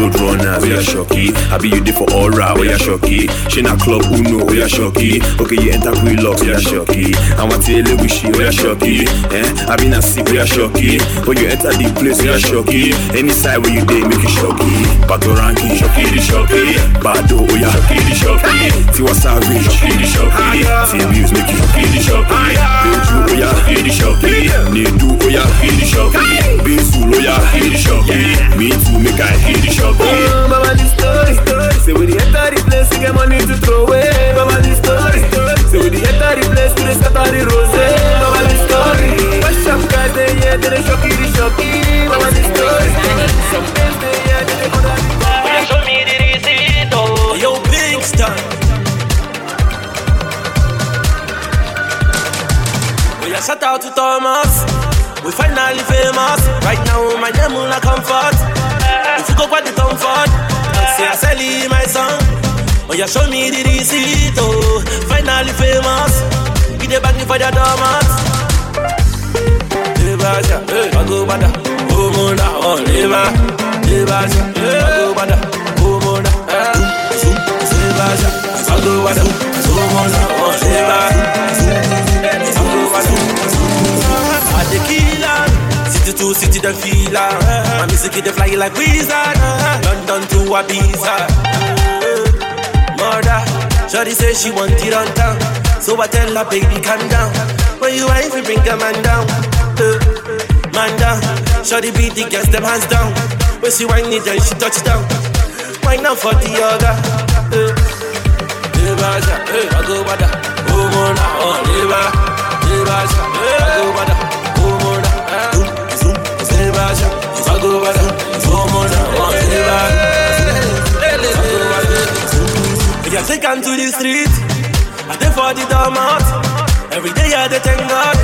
road runner, we are shocky. I be you dey for aura, we are shocky. She na club Uno, we are shocky. Okay, you enter Quilox, we are shocky. I want to tell wish we are shocky. Eh, I be na sick, we are shocky. When you enter the place, we are shocky. Any side where you dey, make it shocky. Bato ranking, shocky, the shocky. Bado, we are shocky, the shocky. Tiwa Savage, shocky, the shocky. T-Views, make it shocky, the shocky. Beju, we are shocky, the shocky. Nedu, we are shocky, the shocky. Bisu, we are shocky, the shocky. Me too, make I the shocky. Oh, Baba, the story. Say we the enter the place, we get money to throw away. Baba, the story. Say we the enter the place, we the scatter the rose. Baba, the story. Wash up guys, they yeah, they the shocky, the shocky. Baba, the story. Some babes, they yeah, they the turkey. Show me the receipt, oh. Yo, big. We are shout out to Thomas. We finally famous. Right now, my name will not comfort pourquoi t'es en faute I sell Sally, my son. Oh, you show me the receipt, oh. Finally famous. Get the bag for the doormat. Debaja, hey, I go bada. Oh, mona, oh, leva. Debaja, hey, I go bada. Oh, mona, eh. Zoom, I go bada. Oh, mona, oh, leva. I go bada. I the killer city to city the feeler. My music it fly like wizard, London to Ibiza. Murder, Shorty say she want it on town, so I tell her baby calm down. When you wife, you bring a man down. Uh, man down. Shorty beat the gas, them hands down. When she whine it, then she touch down. Wine now for the other. Uh, eh, I go bada. Oh, mona, oh. Lebaja, eh, I go bada. I go to the street, I dey for the doormat. Every day I dey thank God.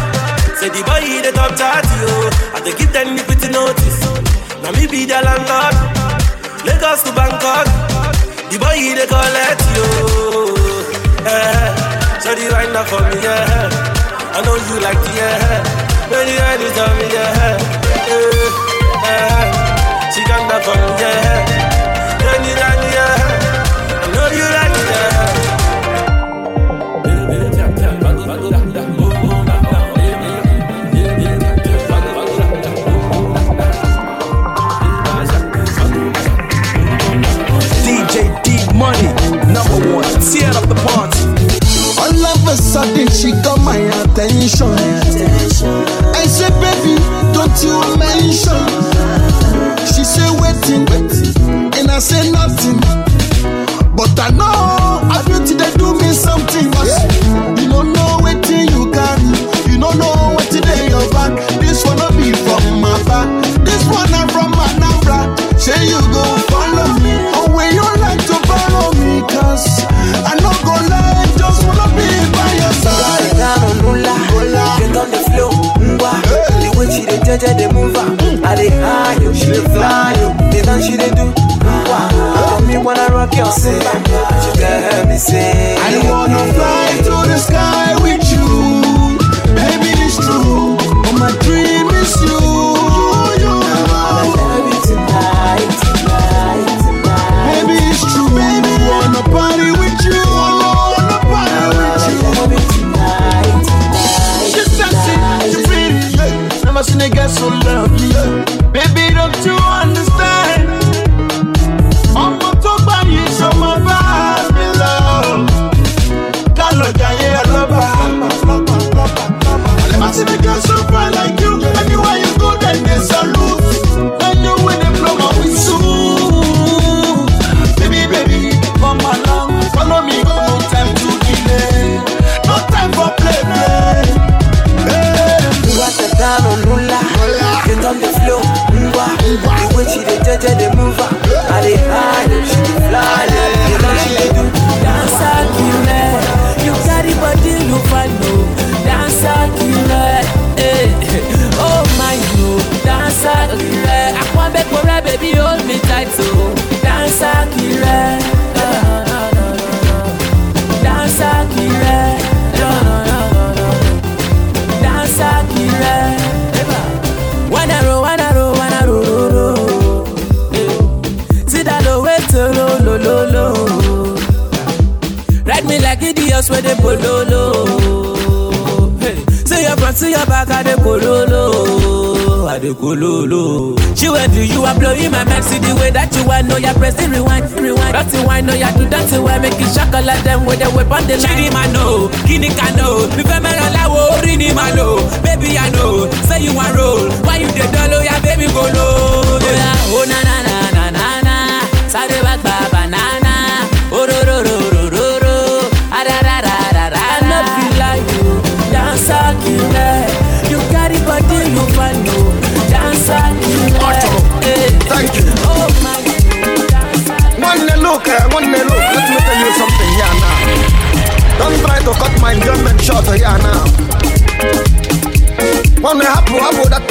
Say the boy he the top chat, yo. I dey give them the notice. Now me be the landlord. Lagos to Bangkok, the boy he dey collect, yo. Eh, so the wine up for me, yeah. I know you like the yeah. When you heard it on me, yeah. Eh, eh, she that for me, yeah. Like yeah. I know you like it, yeah. DJ D Money, number one, tear up the party. All of a sudden she got my attention. Baby, you mention. She said, waiting, and I say nothing. But I know I beauty they do me something. Cause you don't know waiting you can. You don't know what today your back. This one will be from my back. This one I'm from Anambra. Say you go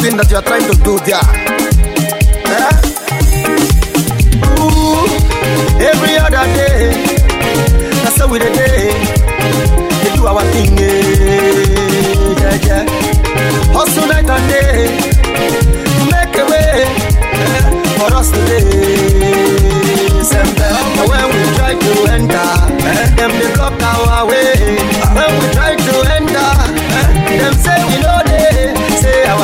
thing that you are trying to do there. Eh? Ooh, every other day, that's how we the day. They do our thing, eh, yeah, yeah. Hustle night and day, make a way eh, for us today. Sempe, when we try to enter, eh, them they block our way. When we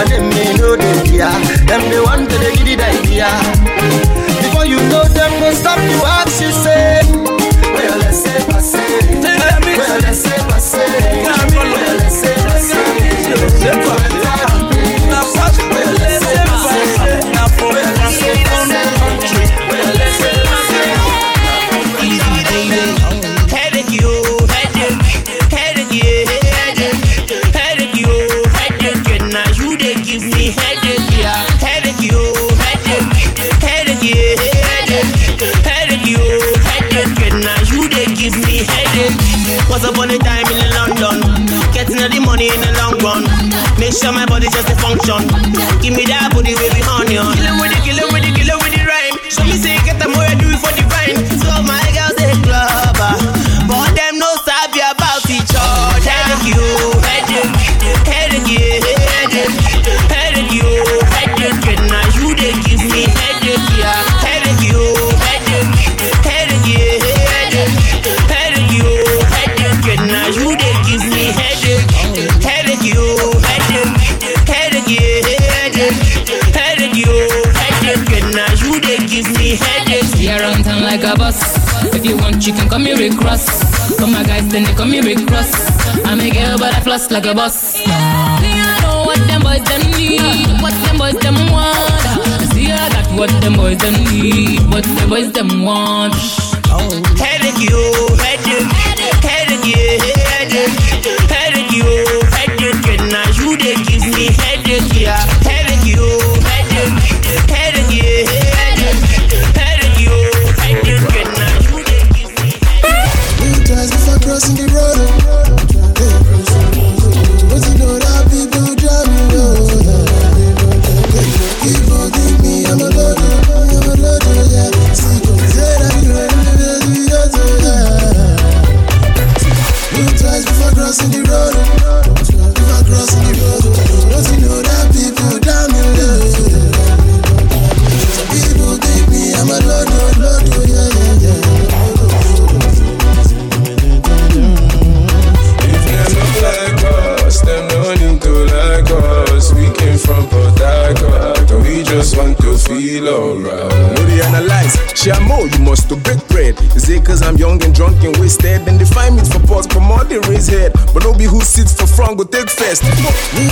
name we know they here. Them they want to they give it idea. Before you know them, go stop you ask you say, well let's say passe, well let's say passe, well let's say passe. money time in London. Getting all the money in the long run. Make sure my body just a function. Give me that body, baby, honey. Kill him with it, kill him with it. she can call me Rick Ross. But my guys then they call me Rick Ross. I'm a girl but I floss like a boss. See, I know what them boys them need, what them boys them want. See I got what them boys them need, what them boys them want. Oh. Headache you, headache, headache you, headache, headache you, headache. Now you they give me headache yeah. best.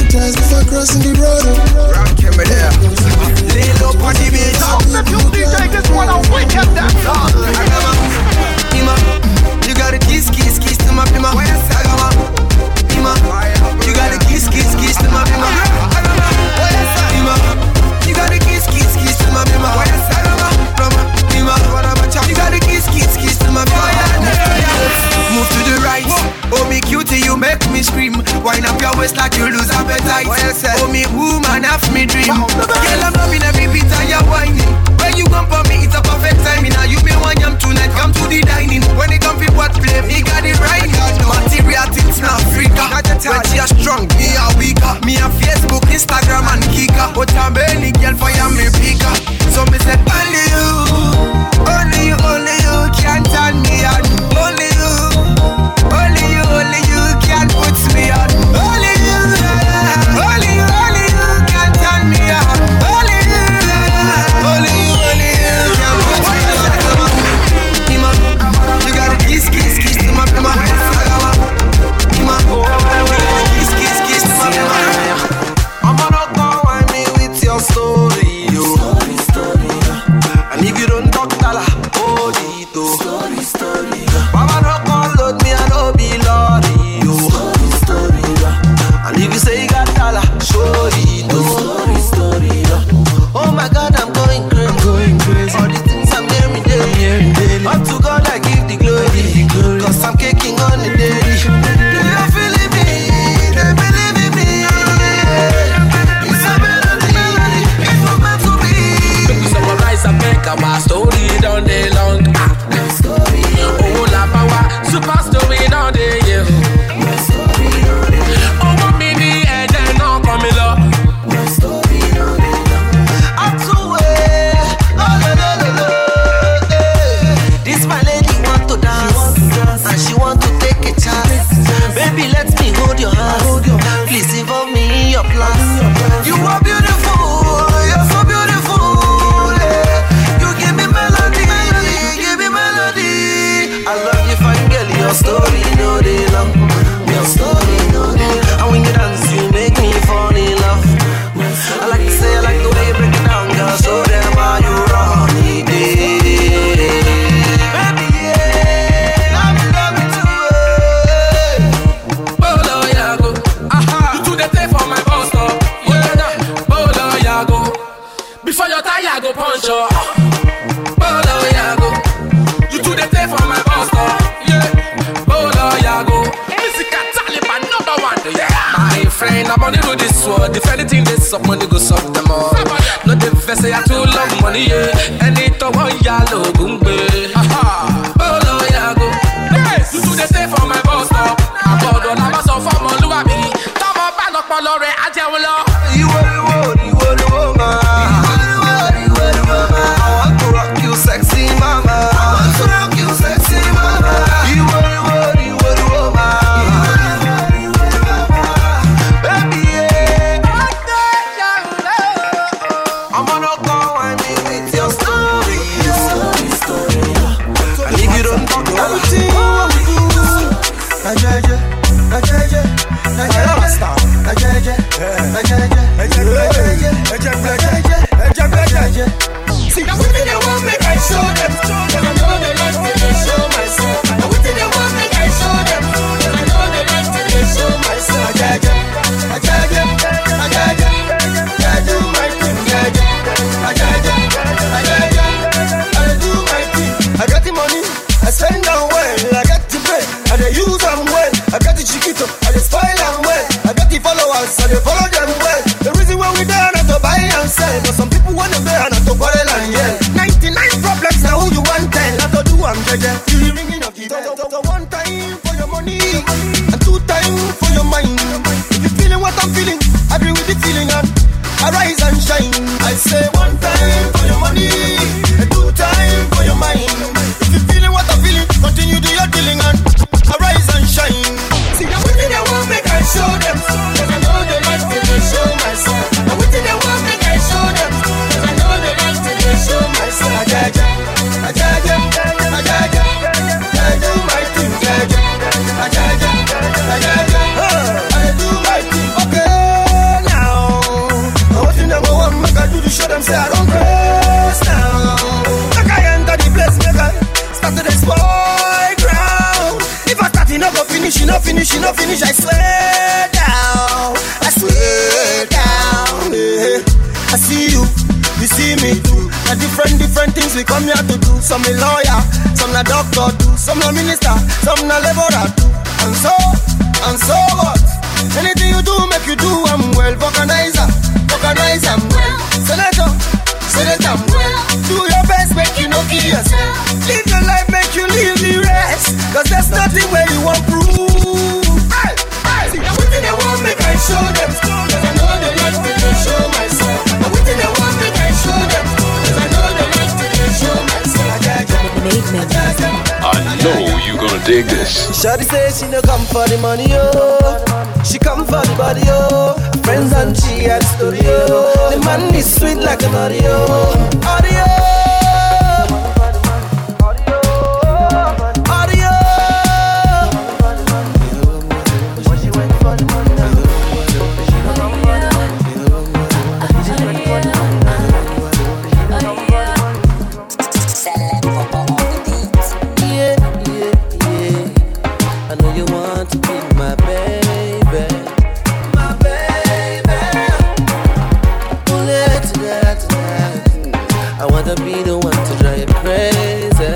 wanna be the one to drive you crazy.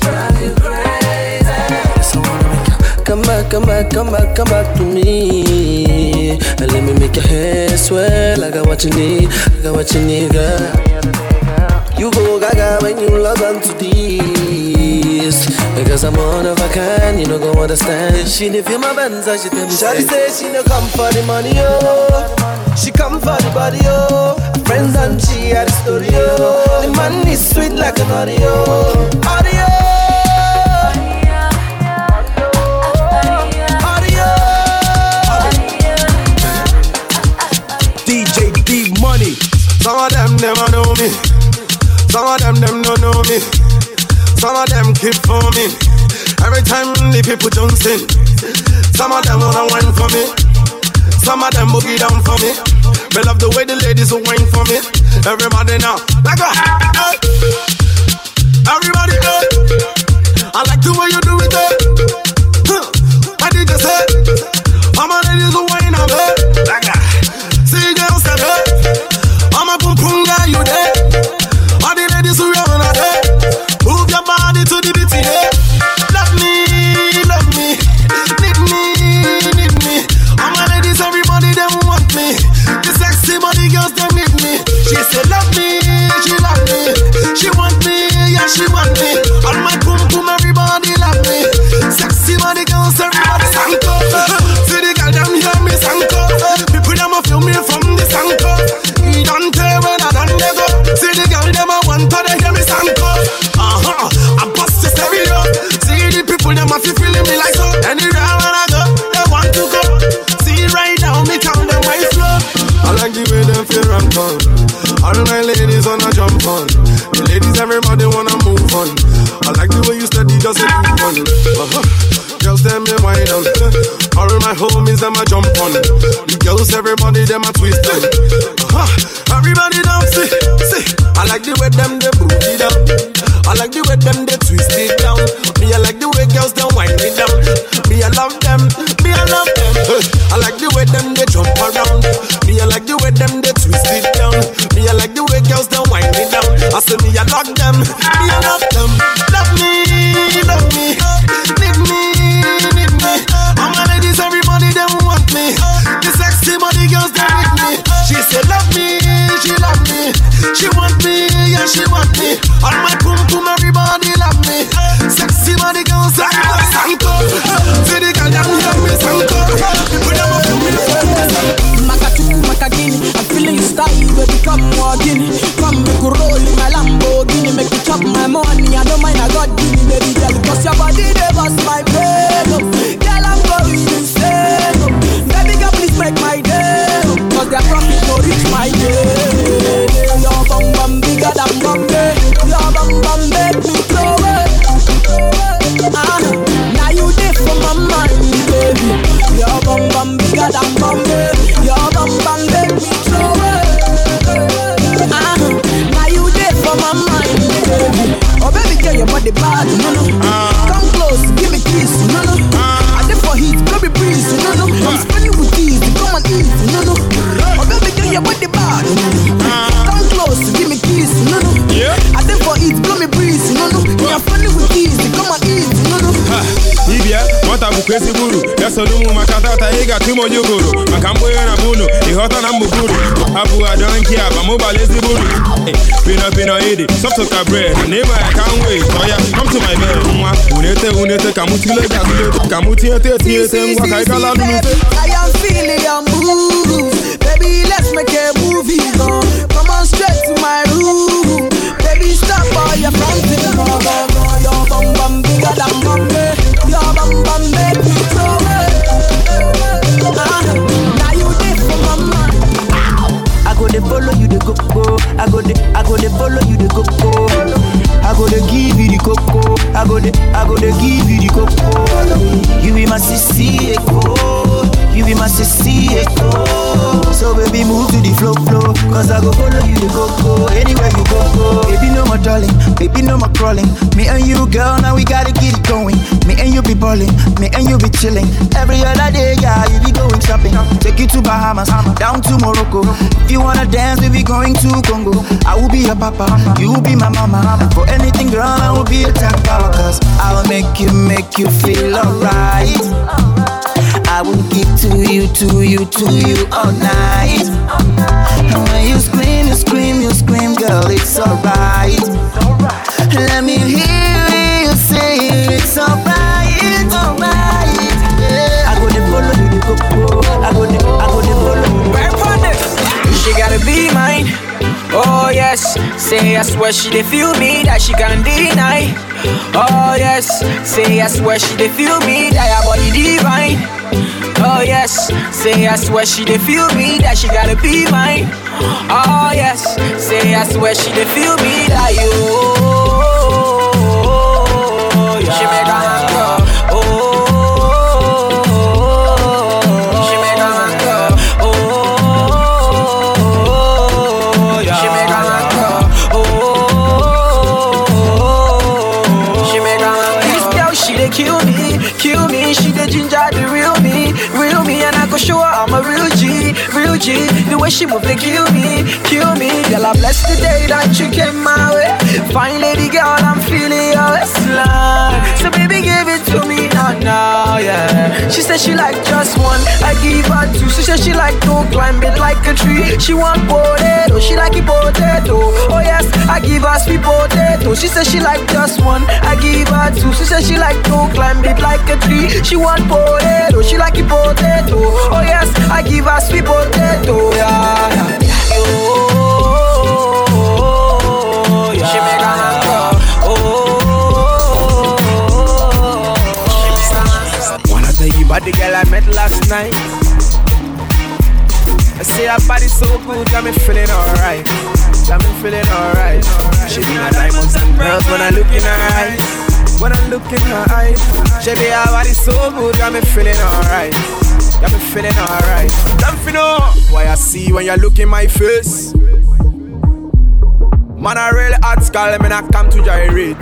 Drive you crazy. Yes, I wanna make you come back, come back, come back, come back to me. And let me make your head swell. I got what you need, I got what you need, girl. You go gaga when you love on to this. Because I'm one of a kind, you no go understand. She did feel my bands, I should tell me. Shady say she no come for the money, oh. She come for the body, oh. Friends and she at the studio. The man is sweet like an audio. Audio. DJ D Money. Some of them never know me. Some of them them don't know me. Some of them keep for me. Every time the people jump in. sing. Some of them wanna wine for me. Some of them boogie down for me. They love the way the ladies will whine for me. Everybody now, like a hey. everybody. Hey. I like the way you do it. Hey. Jump on. The girls, everybody, them a twist. Pino pino idi sọpụta bred na ịma ya ka m wee tọ ya come to my bed. Unete unete ka mụ tule ga atụlete ka mụ tinyete etinyete ngwa ka ị gala n'ute I am feeling your move. Baby, let's make a I go to I go to give you the coco. You be my sissy eh, echo. You my sissy echo. So baby move to the flow flow. Cause I go follow you the go, go. Anywhere you go go. Baby no more darling. Baby no more crawling. Me and you girl now we gotta get it going. Me and you be balling. Me and you be chilling. Every other day yeah you be going shopping. Take you to Bahamas. Down to Morocco. If you wanna dance we be going to Congo. I will be your papa. You will be my mama. For anything girl I will be a tapa. Cause I will make you make you feel alright. I will give to you, to you, to you all night. And when you scream, you scream, you scream, girl, it's alright. Let me hear yes, say I swear she dey feel me that she can't deny. Oh yes, say I swear she dey feel me that her body divine. Oh yes, say I swear she dey feel me that she gotta be mine. Oh yes, say I swear she dey feel me that you. G. The way she move, they kill me, kill me. Girl, I bless the day that you came my way. Fine lady girl, I'm feeling your slime. So baby, give it to me now, now, yeah. She said she like just one, I give her two. She said she like to climb it like a tree. She want potato, she like it potato. Oh yes, I give her sweet potato. She said she like just one, I give her two. She said she like to climb it like a tree. She want potato, she like it potato. Oh yes, I give her sweet potato. Yeah, yeah. Oh, But the girl I met last night. I say her body so good, got me feeling alright. Got me feeling alright. She be my diamonds and pearls when I look in her eyes. When I look in her eyes, she be her body so good, got me feeling alright. Got me feeling alright. Don't you know why I see when you look in my face. Man, I really hot skull, man, I come to gyrate.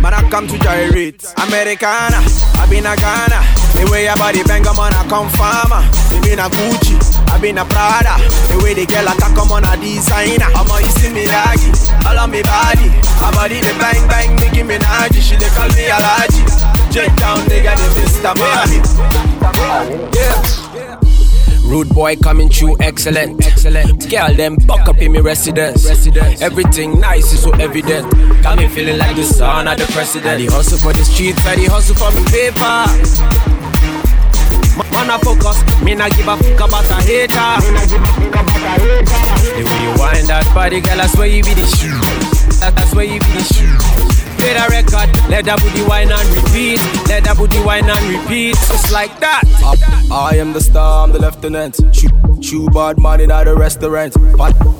Man, I come to gyrate. Americana, I been a Ghana. The way your body bang, man, I come farmer. You been a Gucci, I been a Prada. The way the girl attack, come on a designer. I'm a Issey Miyake, all on me body. My body the bang bang, Nicki Minaj. She they call me Alaji. Jet down, nigga, the Mr. Miami. Yeah. Rude boy coming through, excellent, excellent. Girl, them buck up in me residence. residence. Everything nice is so evident. Got me feeling like the son of the president. The hustle for the streets, I the hustle for me paper. Man, I focus, me not give a fuck about a hater. Me nah give a fuck about a The way you wind that body, girl, I swear you be the shoe. That's where you be the shoe. Play the record, let that booty wine and repeat. Let that booty wine and repeat. Just like that. I am the star, I'm the lieutenant. Chew, chew bad in at the restaurant.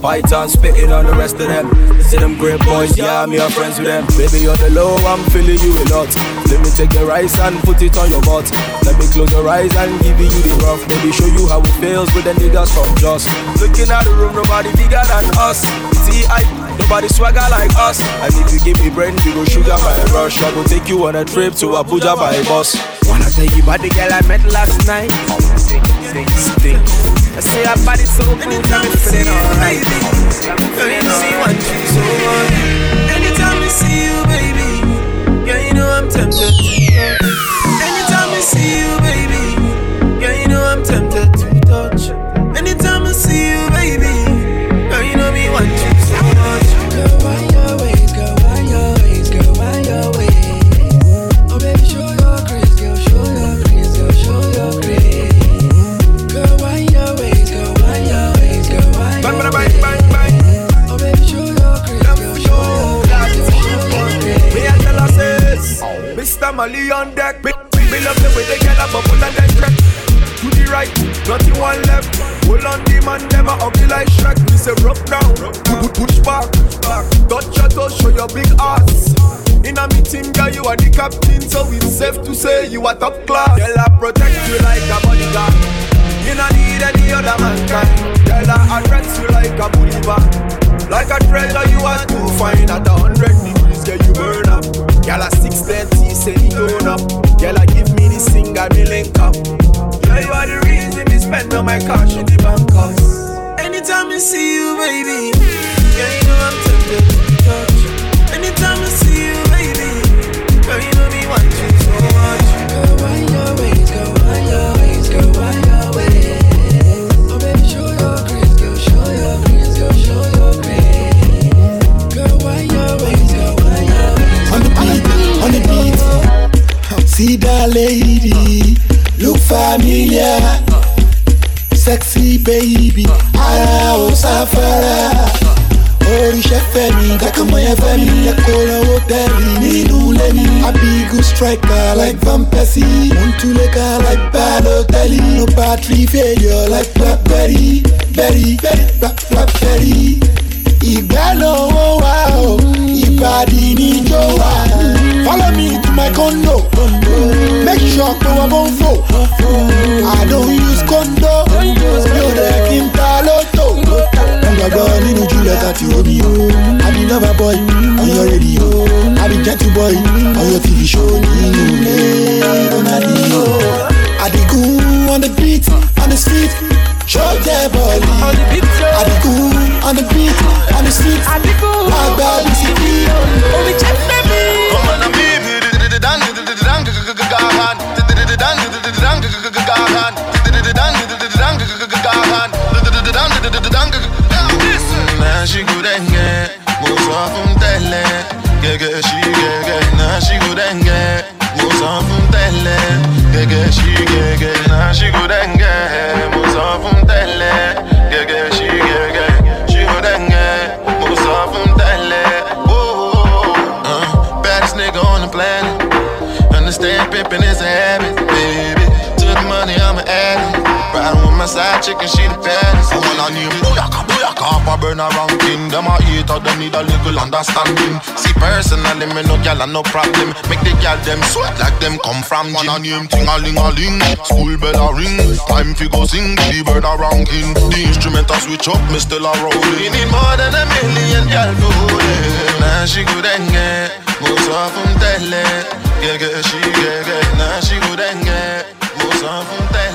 Python spitting on the rest of them. See them great boys, yeah, me are friends with them. Baby, on the low, I'm feeling you a lot. Let me take the rice and put it on your butt. Let me close your eyes and give you the rough. Maybe show you how it feels with the niggas from just. Looking at the room, nobody bigger than us. See, I, nobody swagger like us. And if you give me brain, you go sugar my rush. I go take you on a trip to Abuja by a bus. Wanna tell you about the girl I met last night? Stink, stink, stink. I say her body so good, got me feeling alright. Feeling alright. So anytime I see you, baby, yeah, you know I'm tempted. Anytime I see you, On deck. Me, me love the way they get a bubble and then crack. To the right, nothing one left. Hold on the man, never ugly like Shrek. Me say rock down, put push back. Your toes, show your big ass. In a meeting, girl, you are the captain, so it's safe to say you are top class. Girl, I protect you like a bodyguard. You don't need any other mankind. Girl, I address you like a boulevard. Like a treasure, you are too fine at a hundred Girl, a six thirty, say you turn up. Girl, I give me the single, me link up. Girl, you are the reason me spend all my cash in the bank cause Anytime I see you, baby, Oríṣẹ́ fẹ́ mi, kákàmọ́ yẹn fẹ́ mi. Ẹ̀kọ́ lọ́wọ́ tẹ̀lé nínú. I be good striker like Van Persie. Túlé like Balotelli. No battery failure like Blackberry. Berry, berry, black, blackberry. Ìgbà lówó wá o, ìbàdí níjó wá. Follow me to my condo. Make sure pé wọ́n bó ń fò. I don't use condo. Nínú Juliet àti Romeo. I be lover boy on your radio. I be gentle boy on your TV show nínú ilé. Ronaldinho. Adigun on the beat, on the street. Show their body. Adigun on the beat, on the street. Àgbà bisikì. Omi jẹ́ fẹ́ mi. Now she go denge, mo sọ fún tẹ́lẹ̀, gẹ́gẹ́ sí gẹ́gẹ́. Now she go denge, mo sọ fún tẹ́lẹ̀, gẹ́gẹ́ sí gẹ́gẹ́. Now she go denge, mo sọ fún tẹ́lẹ̀, gẹ́gẹ́ sí gẹ́gẹ́. She go denge, mo sọ fún tẹ́lẹ̀. Oh, uh, baddest nigga on the planet. Understand pimping is a habit, side chick and she the baddest. I wanna name Booyaka, Booyaka, up a burn around king. Them a hater, them need a little understanding. See personally, me no gal and no problem. Make the gal them sweat like them come from gym. Wanna name ting a ling a ling, school bell a ring. Time fi go sing, the bird a ranking. The instrument a switch up, me still a rolling. We need more than a million gal hold it. Now she good and get, most of them tell. Yeah, yeah, she yeah, yeah. Now she good and get, them tell it.